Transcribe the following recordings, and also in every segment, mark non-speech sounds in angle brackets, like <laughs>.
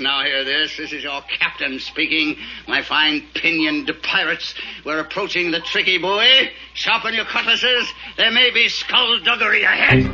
now hear this. This is your captain speaking. My fine pinioned pirates, we're approaching the tricky buoy. Sharpen your cutlasses. There may be skullduggery ahead.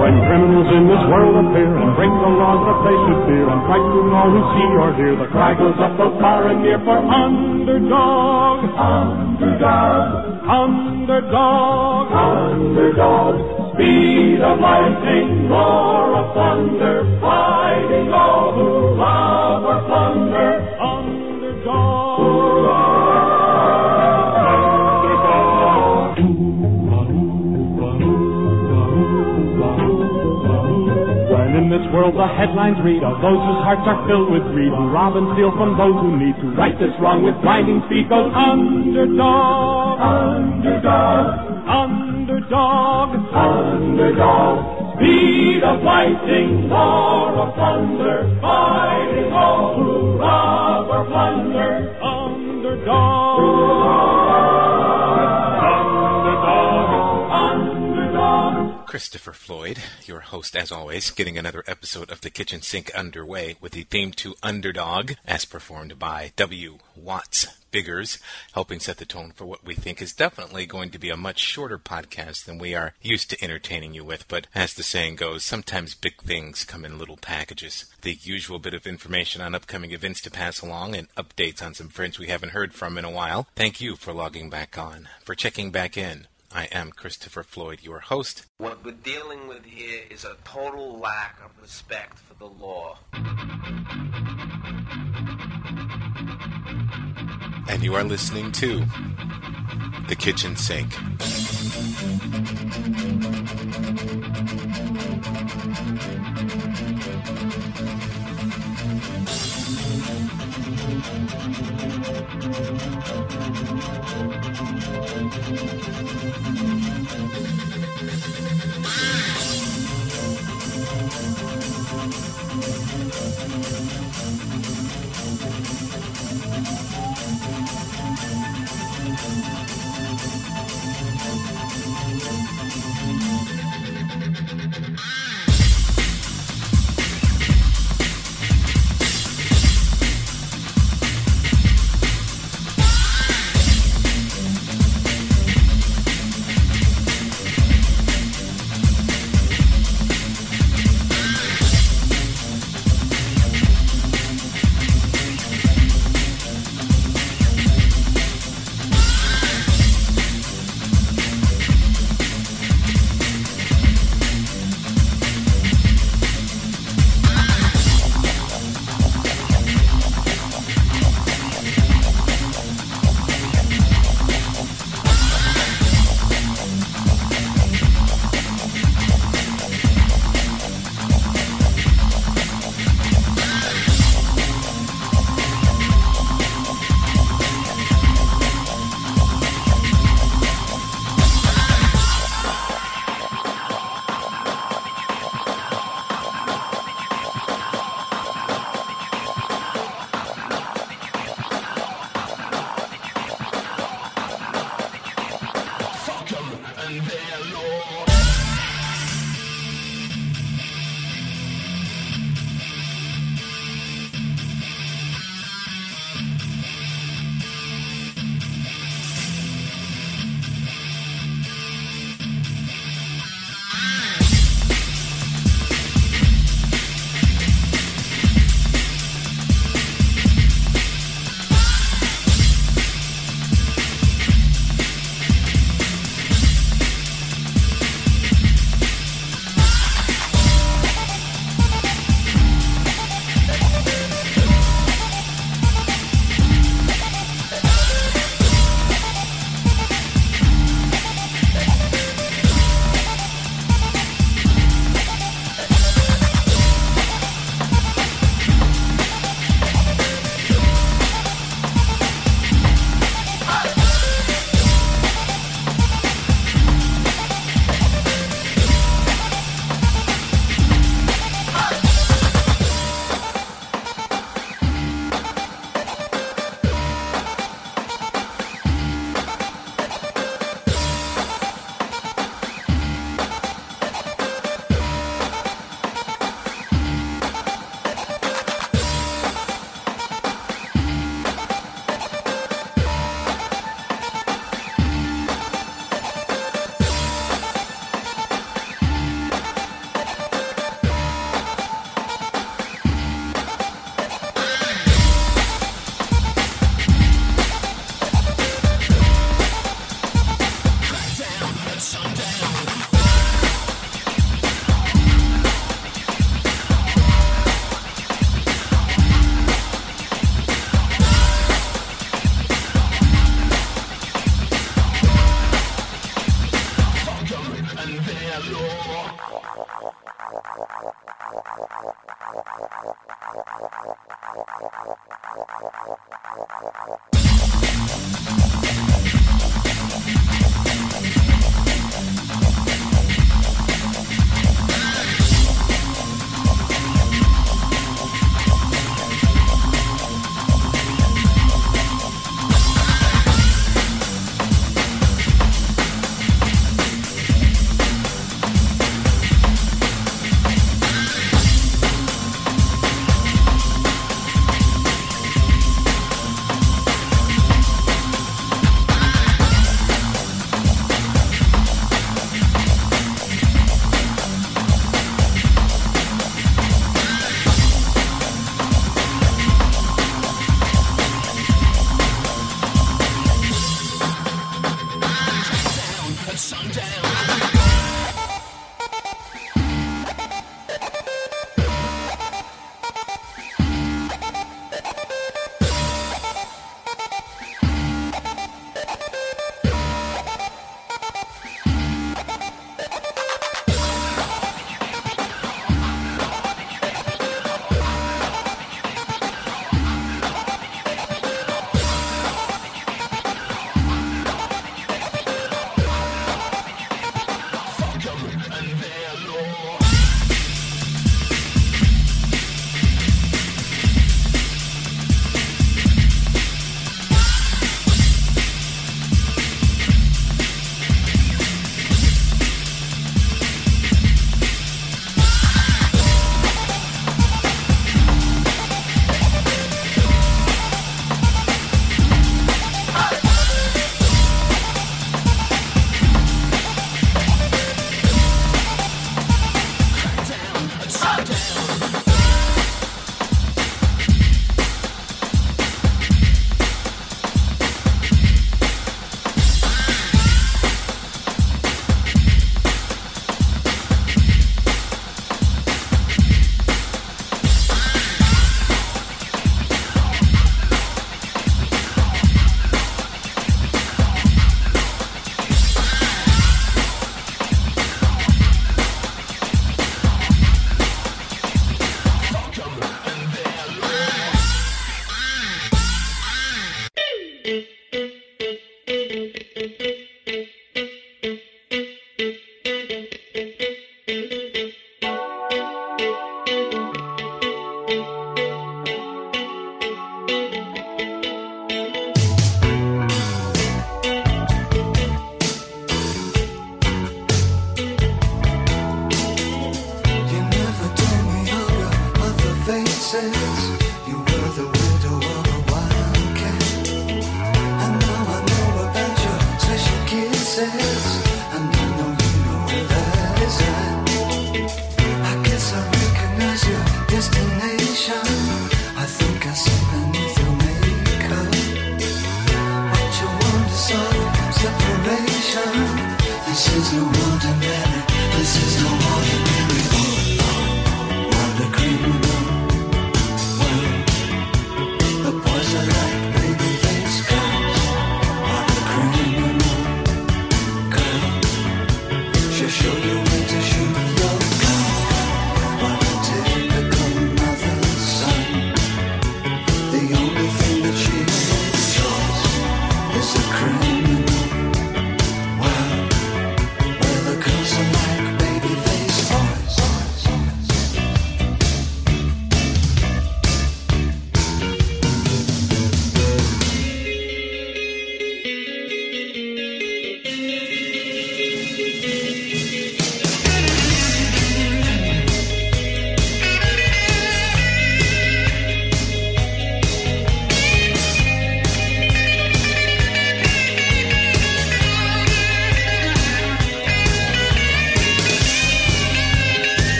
When criminals in this world appear and break the laws that they should fear and frighten all who see or hear, the cry goes up both far and near for underdog, underdog, underdog, underdog. Speed of lightning, roar of thunder, fighting all who rob or plunder. World the headlines read of those whose hearts are filled with greed, who rob and steal from those who need to. Right this wrong with blinding speed, goes underdog, underdog, underdog, underdog. Speed of lightning, roar of thunder, fighting all who rob or plunder. Underdog, underdog, Christopher Floyd, your host as always, getting another episode of The Kitchen Sink underway with the theme to Underdog, as performed by W. Watts Biggers, helping set the tone for what we think is definitely going to be a much shorter podcast than we are used to entertaining you with. But as the saying goes, sometimes big things come in little packages. The usual bit of information on upcoming events to pass along and updates on some friends we haven't heard from in a while. Thank you for logging back on, for checking back in. I am Christopher Floyd, your host. What we're dealing with here is a total lack of respect for the law. And you are listening to The Kitchen Sink. Thank you.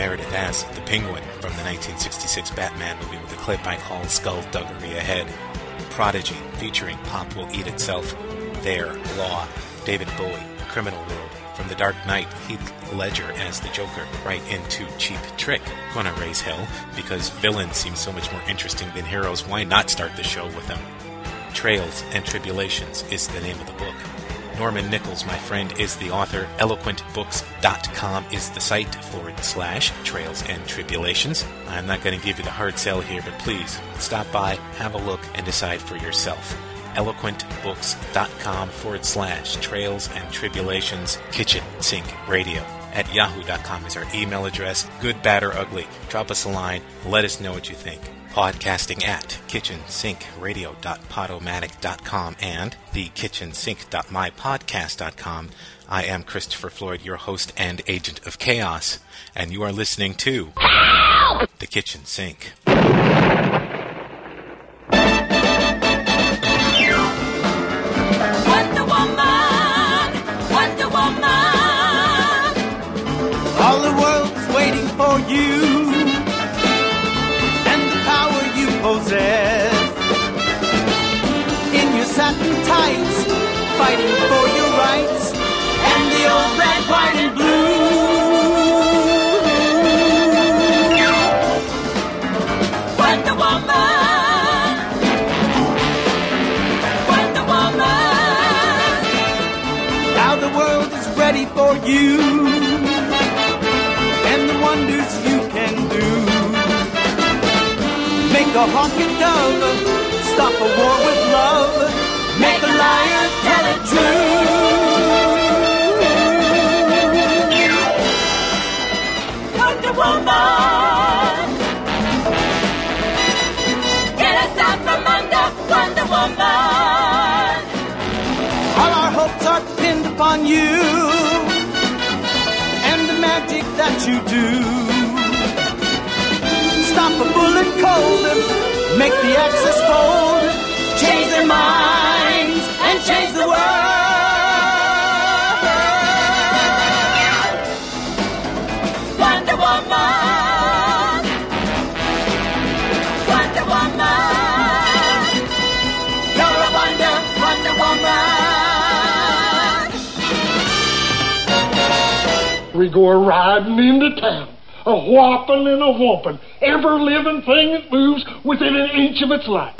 Meredith as the Penguin from the 1966 Batman movie with a clip I call Skullduggery Ahead. Prodigy featuring Pop Will Eat Itself. Their, Law. David Bowie, Criminal World. From The Dark Knight, Heath Ledger as the Joker, right into Cheap Trick. Gonna raise hell, because villains seem so much more interesting than heroes. Why not start the show with them? Trails and Tribulations is the name of the book. Norman Nichols, my friend, is the author. EloquentBooks.com is the site forward slash Trails and Tribulations. I'm not going to give you the hard sell here, but please stop by, have a look, and decide for yourself. Eloquentbooks.com forward slash trails and tribulations kitchen sink radio. At yahoo.com is our email address. Good bad or ugly drop us a line. Let us know what you think podcasting at kitchensinkradio.podomatic.com and thekitchensink.mypodcast.com i am christopher floyd your host and agent of chaos and you are listening to the kitchen sink a honky dove, stop a war with love, make a liar tell it true. Wonder Woman. Get us out from under Wonder Woman. All our hopes are pinned upon you and the magic that you do. Bullet cold, make the axis fold, change their minds and change the world. Wonder Woman. Wonder Woman. You're a wonder, Wonder Woman. We go a riding into town, a whopping and a whomping every living thing that moves within an inch of its life.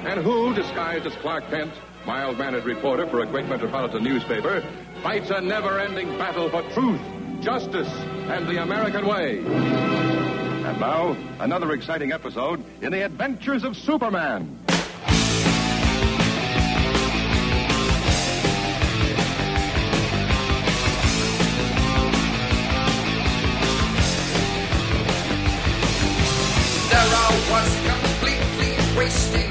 and who, disguised as Clark Kent, mild-mannered reporter for a great metropolitan newspaper, fights a never-ending battle for truth, justice, and the American way. And now, another exciting episode in the adventures of Superman. Was completely wasting,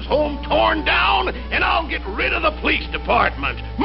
home torn down, and I'll get rid of the police department. <laughs>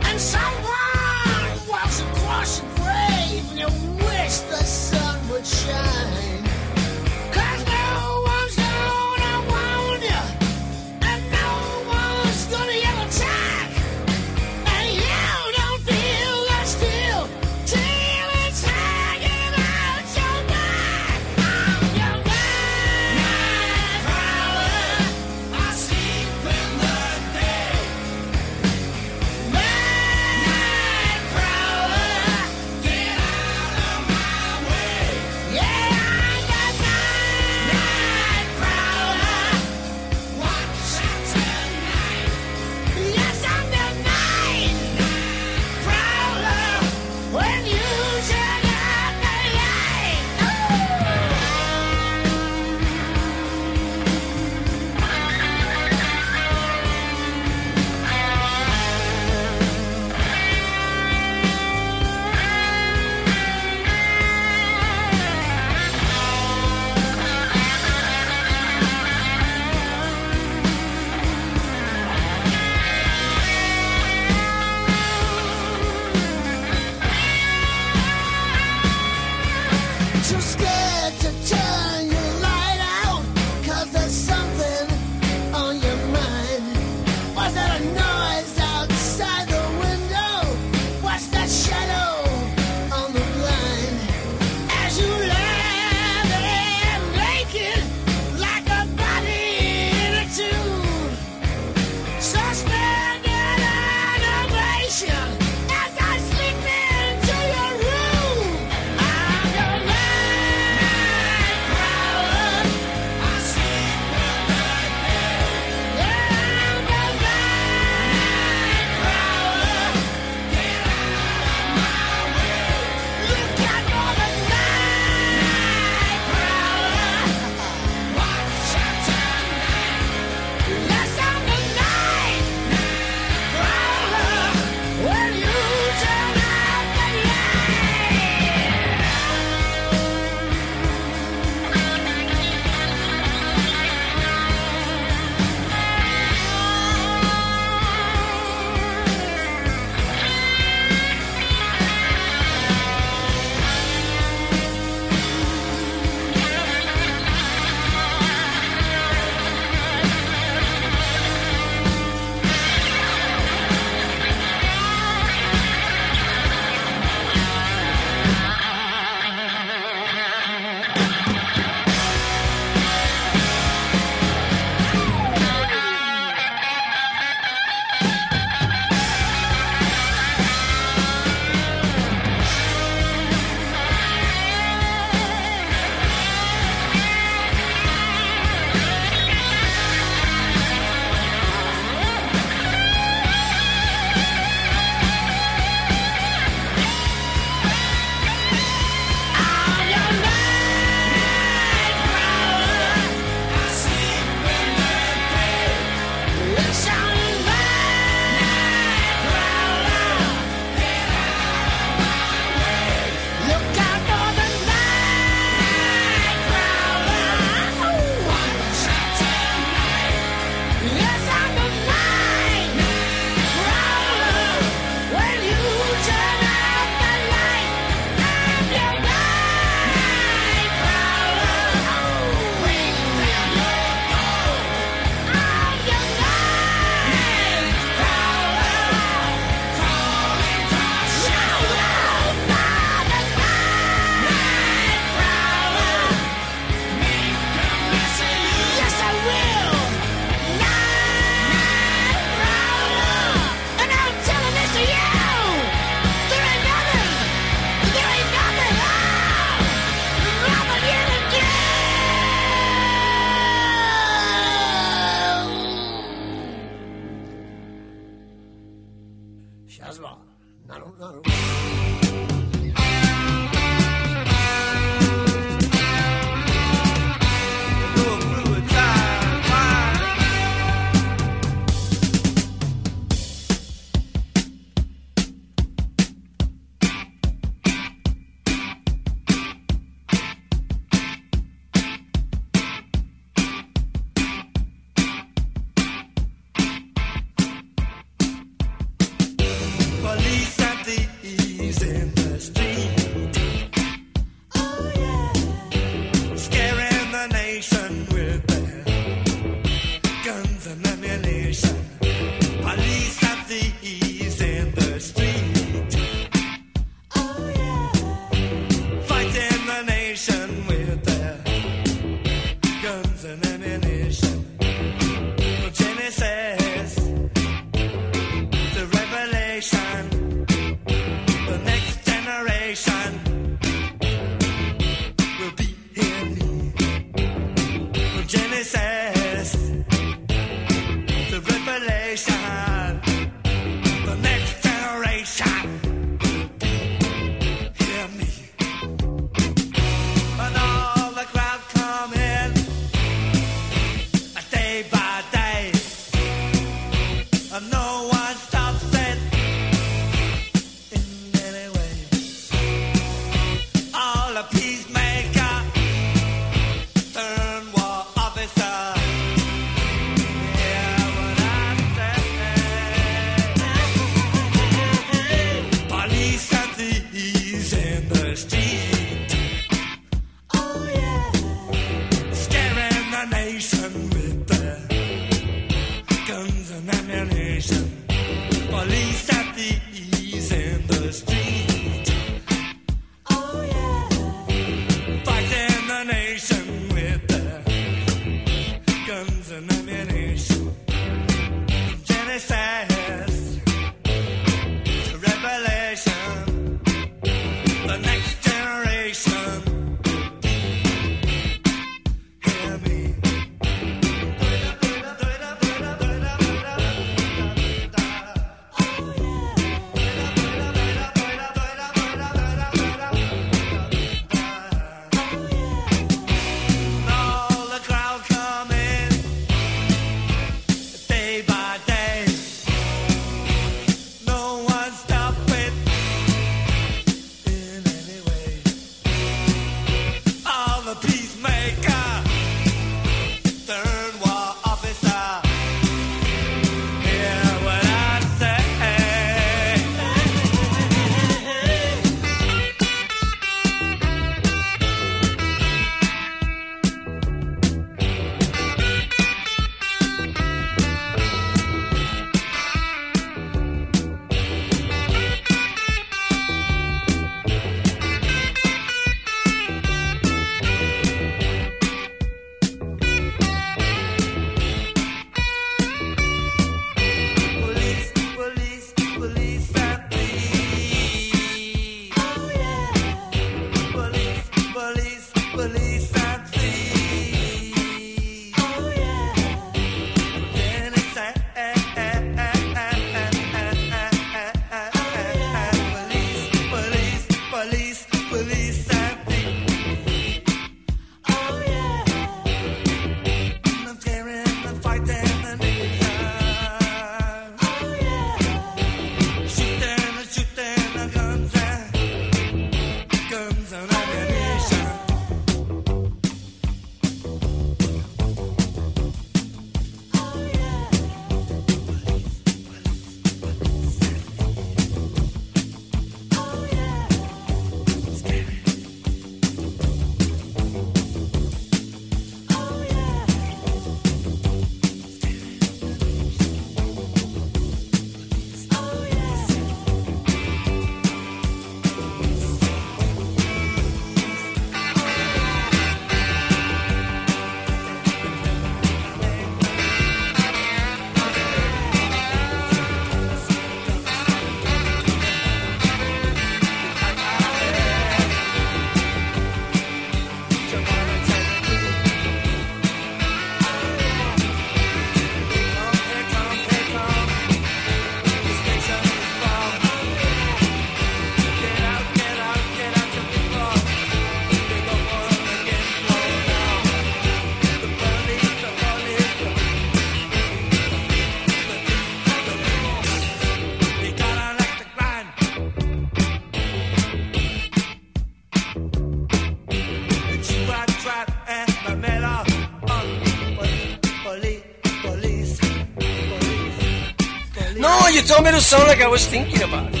me sound like I was thinking about it.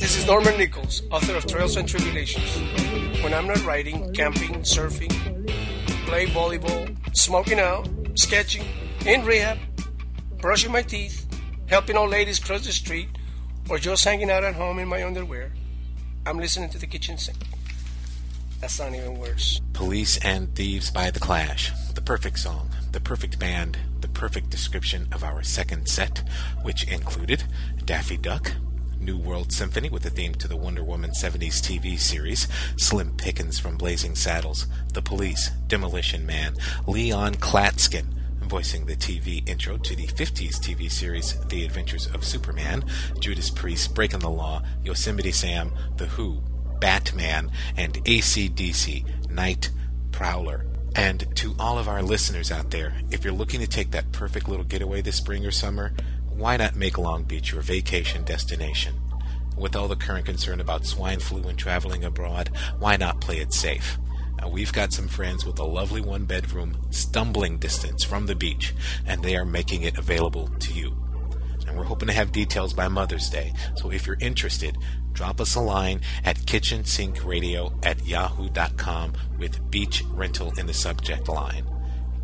This is Norman Nichols, author of Trails and Tribulations. When I'm not writing, camping, surfing, playing volleyball, smoking out, sketching, in rehab, brushing my teeth, helping old ladies cross the street, or just hanging out at home in my underwear, I'm listening to the kitchen sink. That's not even worse. Police and Thieves by The Clash. The perfect song, the perfect band, the perfect description of our second set, which included Daffy Duck, New World Symphony with a theme to the Wonder Woman 70s TV series, Slim Pickens from Blazing Saddles, The Police, Demolition Man, Leon Klatskin voicing the TV intro to the 50s TV series The Adventures of Superman, Judas Priest, Breaking the Law, Yosemite Sam, The Who, Batman, and ACDC, Night Prowler. And to all of our listeners out there, if you're looking to take that perfect little getaway this spring or summer, why not make Long Beach your vacation destination? With all the current concern about swine flu and traveling abroad, why not play it safe? Now, we've got some friends with a lovely one bedroom, stumbling distance from the beach, and they are making it available to you. And we're hoping to have details by Mother's Day. So if you're interested, drop us a line at kitchensinkradio at yahoo.com with beach rental in the subject line.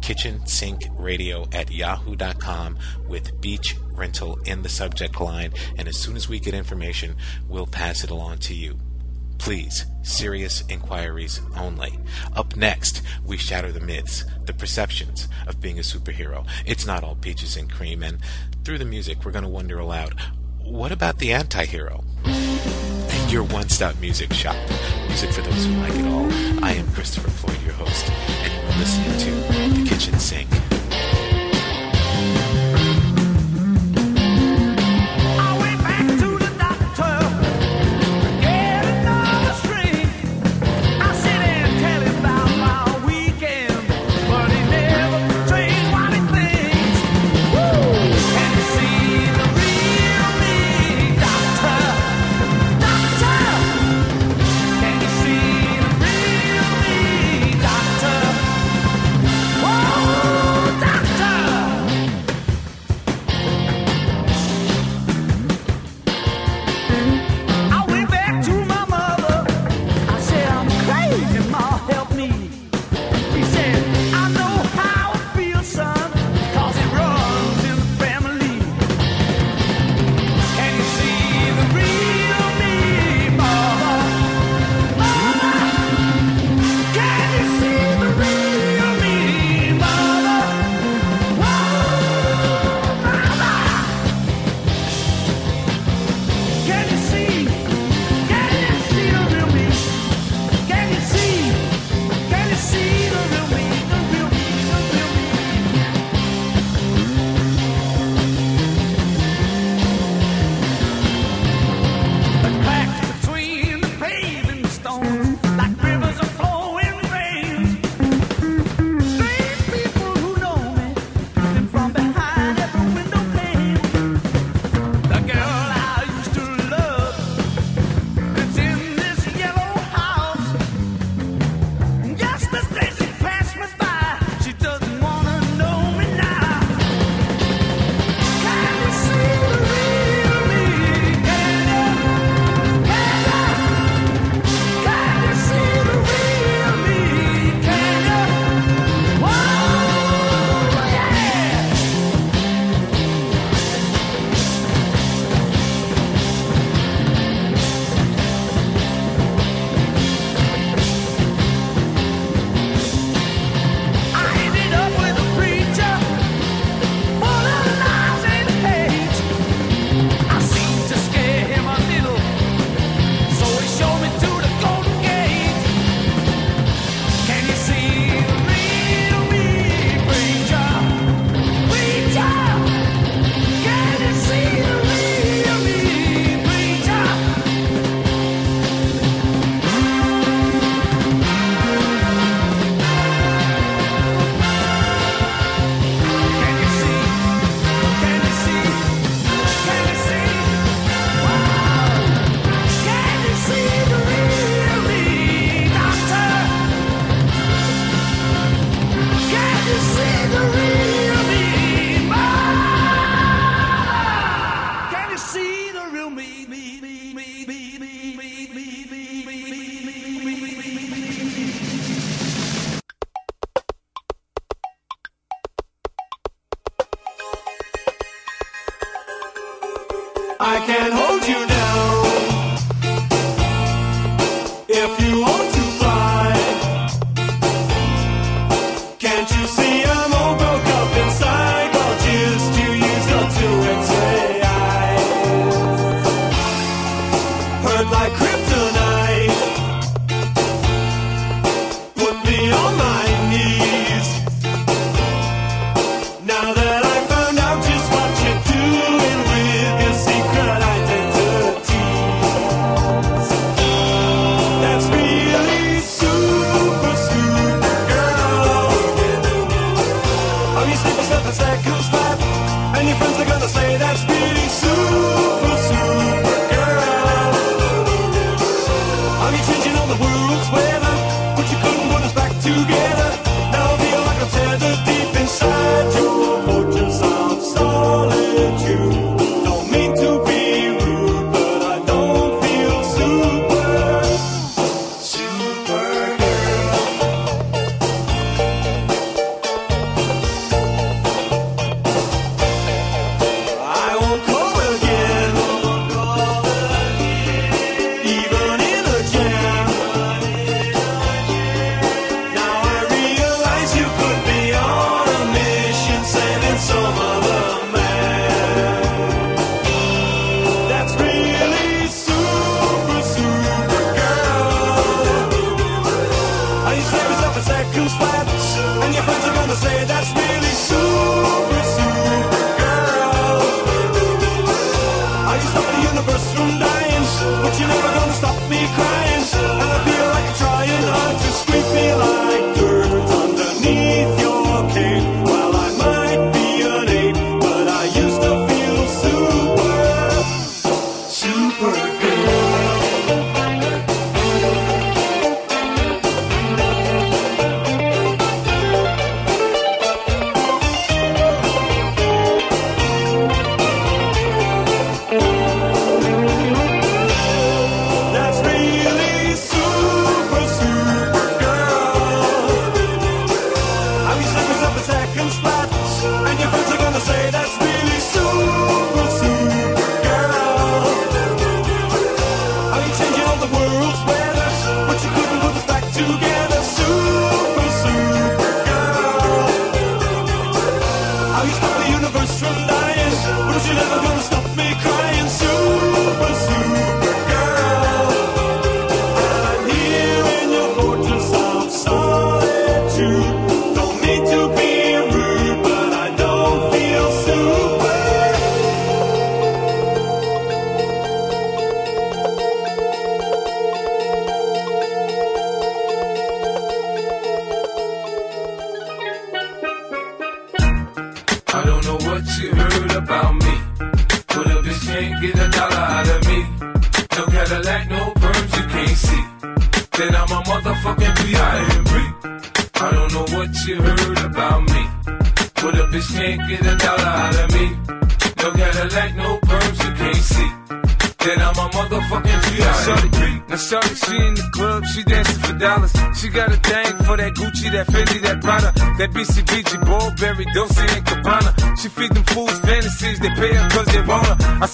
kitchensinkradio at yahoo.com with beach rental in the subject line. And as soon as we get information, we'll pass it along to you. Please, serious inquiries only. Up next, we shatter the myths, the perceptions of being a superhero. It's not all peaches and cream, and through the music, we're going to wonder aloud what about the anti hero? And your one stop music shop. Music for those who like it all. I am Christopher Floyd, your host, and you're listening to The Kitchen Sink.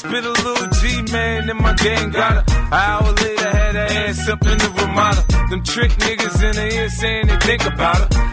Spit a little G, man, and my gang got her. An hour later, had her ass up in the Ramada. Them trick niggas in the ear saying they think about her.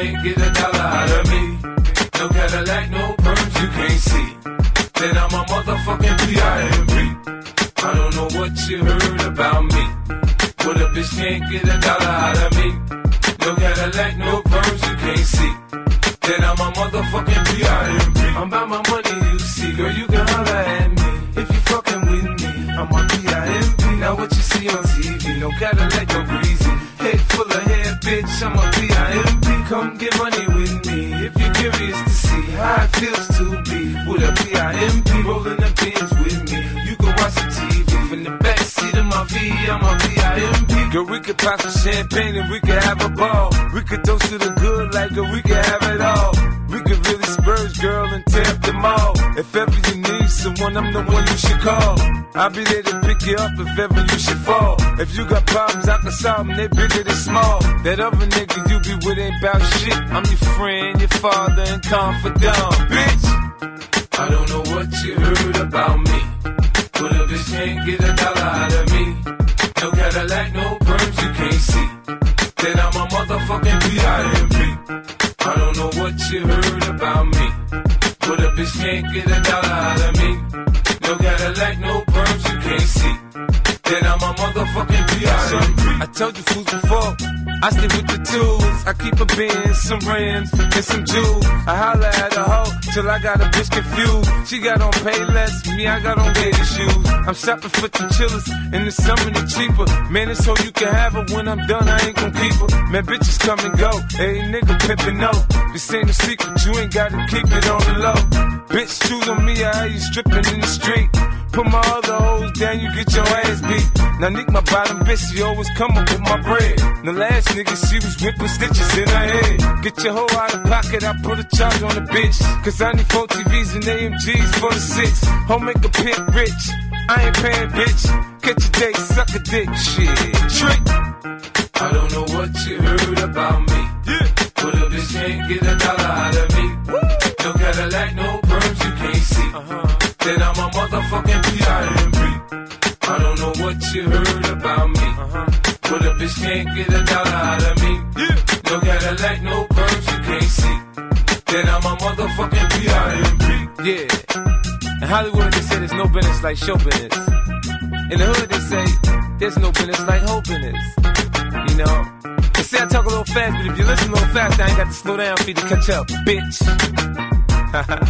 Can't get a dollar out of me. No Cadillac, no perms, you can't see. Then I'm a motherfucking P.I.M.P. I don't know what you heard about me. But a bitch can't get a dollar out of me. No Cadillac, no perms, you can't see. Then I'm a motherfucking P.I.M.P. I'm about my money, you see. Girl, you can holler at me. If you fucking with me, I'm a P.I.M.P. Now what you see on TV, no Cadillac, no greasy. Head full of hair, bitch, I'm a P.I.M.P. Come get money with me. If you're curious to see how it feels to be with a P.I.M.P. rolling the pins with me. You can watch the TV from the back seat of my V, I'm a P.I.M.P. Girl, we could pop some champagne and we could have a ball. We could toast to the good like girl, we could have it all. If ever you need someone, I'm the one you should call. I'll be there to pick you up if ever you should fall. If you got problems, I can solve them, they bigger than small. That other nigga you be with ain't bout shit. I'm your friend, your father, and confidant, bitch. I don't know what you heard about me. But a bitch can't get a dollar out of me. No Cadillac, no perms, you can't see. Then I'm a motherfucking P.I.M.P. I don't know what you heard about me. But a bitch can't get a dollar out of me. No Cadillac, no perms, you can't see. Then I'm a motherfucking. I told you fools before. I stick with the tools. I keep a bin, some rims, and some jewels. I holla at a hoe till I got a bitch confused. She got on pay less, me I got on baby shoes. I'm shopping for the chillers, in the summer they cheaper. Man, it's so you can have her when I'm done, I ain't gon' keep her. Man, bitches come and go. Hey, nigga pimpin' no. This ain't a secret, you ain't gotta keep it on the low. Bitch, choose on me, I hear you stripping in the street. Put my other hoes down, you get your ass beat. Now Nick, my bottom bitch, she always come up with my bread. The last nigga, she was whipping stitches in her head. Get your hoe out of pocket, I put a charge on the bitch. Cause I need four TVs and AMGs for the six. Home make a pimp rich. I ain't paying, bitch. Catch a date, suck a dick, shit. Trick. I don't know what you heard about me. Yeah. But a bitch can't get a dollar out of me. No Cadillac, no perms, you can't see. Uh-huh. Then I'm a motherfucking P.I.M.P. I don't what you heard about me. Uh-huh. But a bitch can't get a dollar out of me. Yeah. No Cadillac, no perms, you can't see. Then I'm a motherfucking P.I.M.P. Yeah. In Hollywood, they say there's no business like show business. In the hood, they say there's no business like hoe business. You know? They say I talk a little fast, but if you listen a little fast, I ain't got to slow down for you to catch up, bitch. <laughs>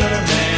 Wonderland.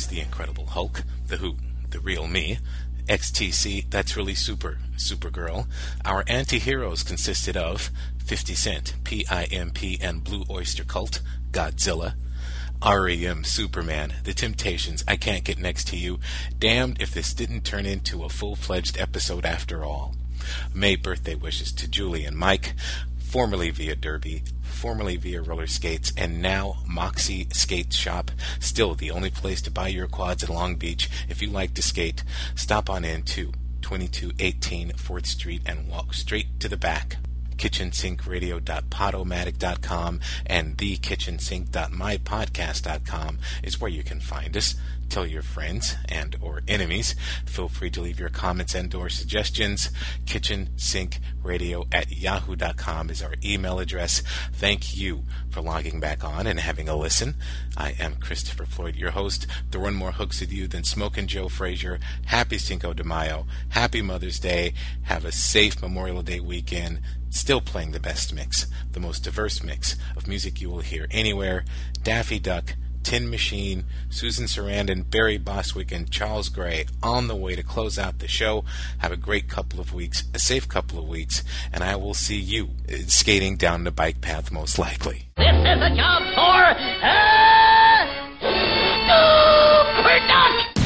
TV's The Incredible Hulk, The Who, The Real Me, XTC, That's Really Super, Supergirl. Our anti-heroes consisted of 50 Cent, PIMP, and Blue Oyster Cult, Godzilla. REM Superman, The Temptations, I Can't Get Next to You. Damned if this didn't turn into a full fledged episode after all. May birthday wishes to Julie and Mike, formerly via Derby, formerly via roller skates, and now Moxie Skate Shop. Still the only place to buy your quads in Long Beach. If you like to skate, stop on in to 2218 4th Street and walk straight to the back. kitchensinkradio.podomatic.com and thekitchensink.mypodcast.com is where you can find us. Tell your friends and or enemies. Feel free to leave your comments and or suggestions. Kitchen Sink Radio at yahoo.com is our email address. Thank you for logging back on and having a listen. I am Christopher Floyd, your host. Throwing more hooks at you than Smoking Joe Frazier. Happy Cinco de Mayo. Happy Mother's Day. Have a safe Memorial Day weekend. Still playing the best mix, the most diverse mix of music you will hear anywhere. Daffy Duck, Tin Machine, Susan Sarandon, Barry Bostwick, and Charles Gray on the way to close out the show. Have a great couple of weeks, a safe couple of weeks, and I will see you skating down the bike path most likely. This is a job for uh, Super Duck.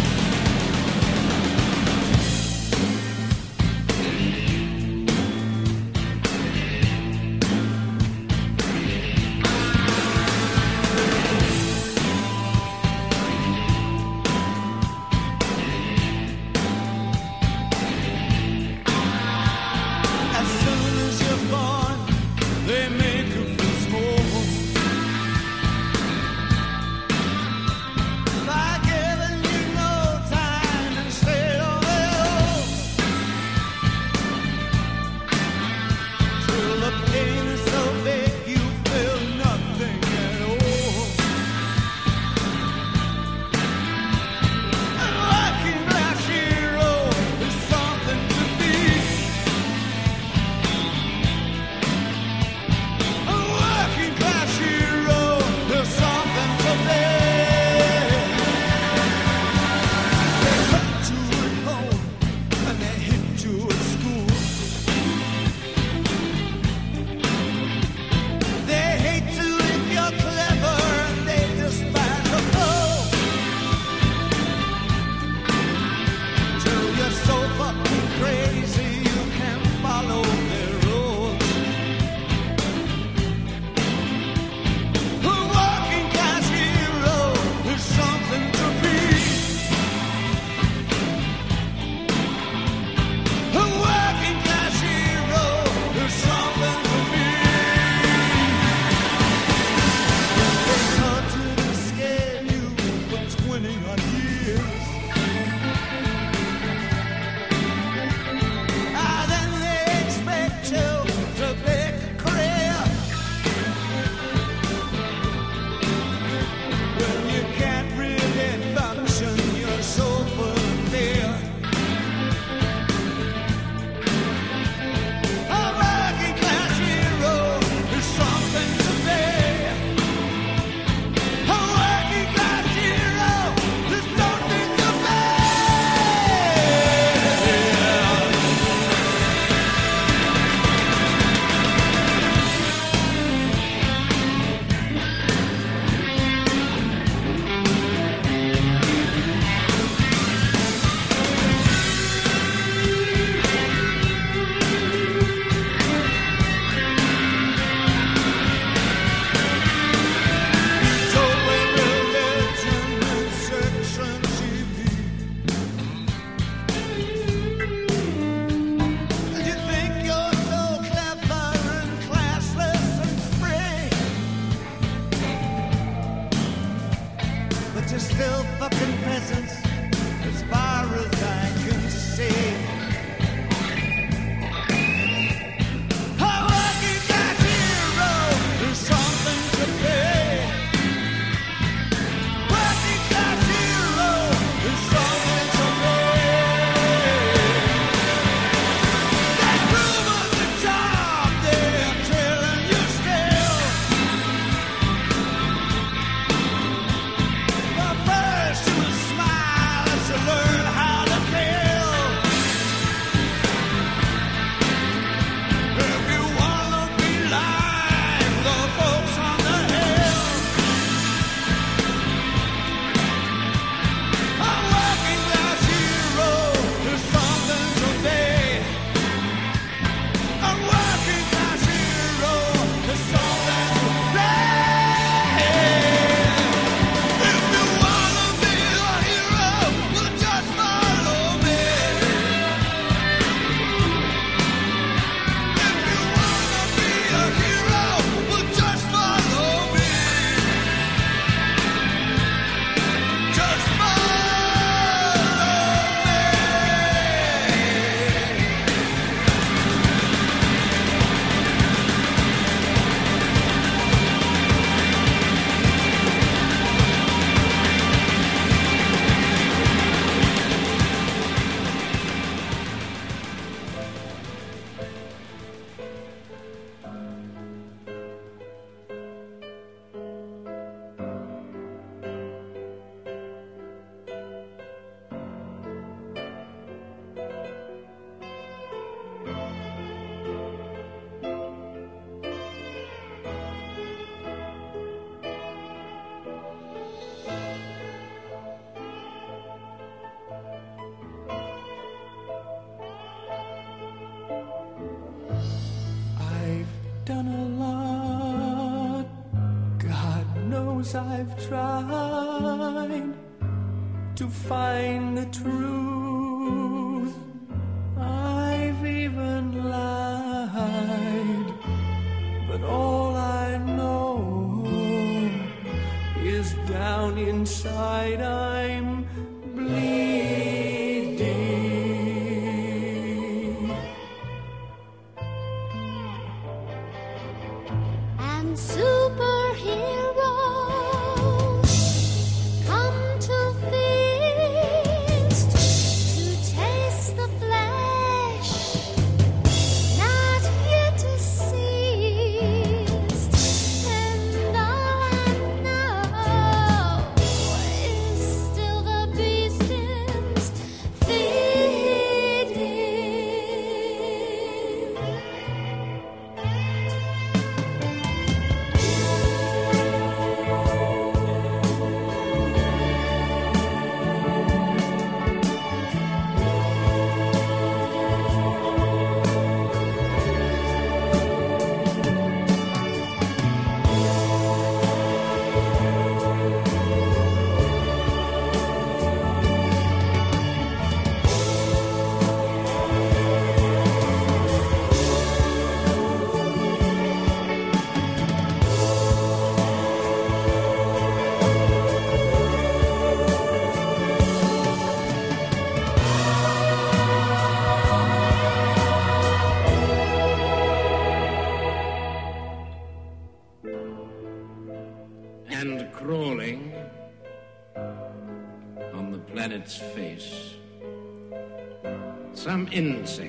Some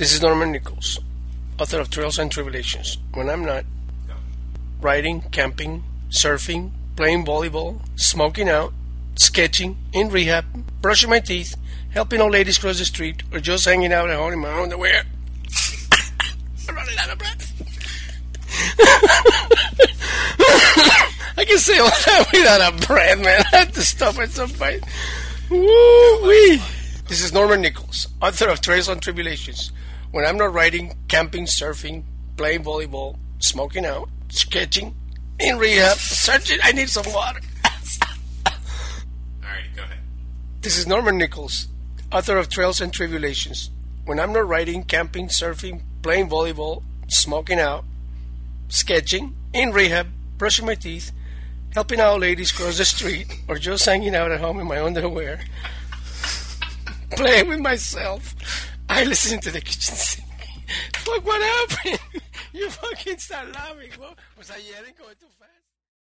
This is Norman Nichols, author of Trails and Tribulations. When I'm not riding, camping, surfing, playing volleyball, smoking out, sketching, in rehab, brushing my teeth, helping old ladies cross the street, or just hanging out at home in my underwear. I'm <coughs> running out of breath. <coughs> I can say all that without a breath, man. I have to stop at some point. Woo-wee. This is Norman Nichols, author of Trails and Tribulations. When I'm not riding, camping, surfing, playing volleyball, smoking out, sketching, in rehab, searching, I need some water. Alrighty, go ahead. This is Norman Nichols, author of Trails and Tribulations. When I'm not riding, camping, surfing, playing volleyball, smoking out, sketching, in rehab, brushing my teeth, helping out ladies cross the street, or just hanging out at home in my underwear, <laughs> playing with myself, I listen to the kitchen sink. <laughs> Fuck, what happened? <laughs> You fucking start laughing. What? Was I yelling going fast?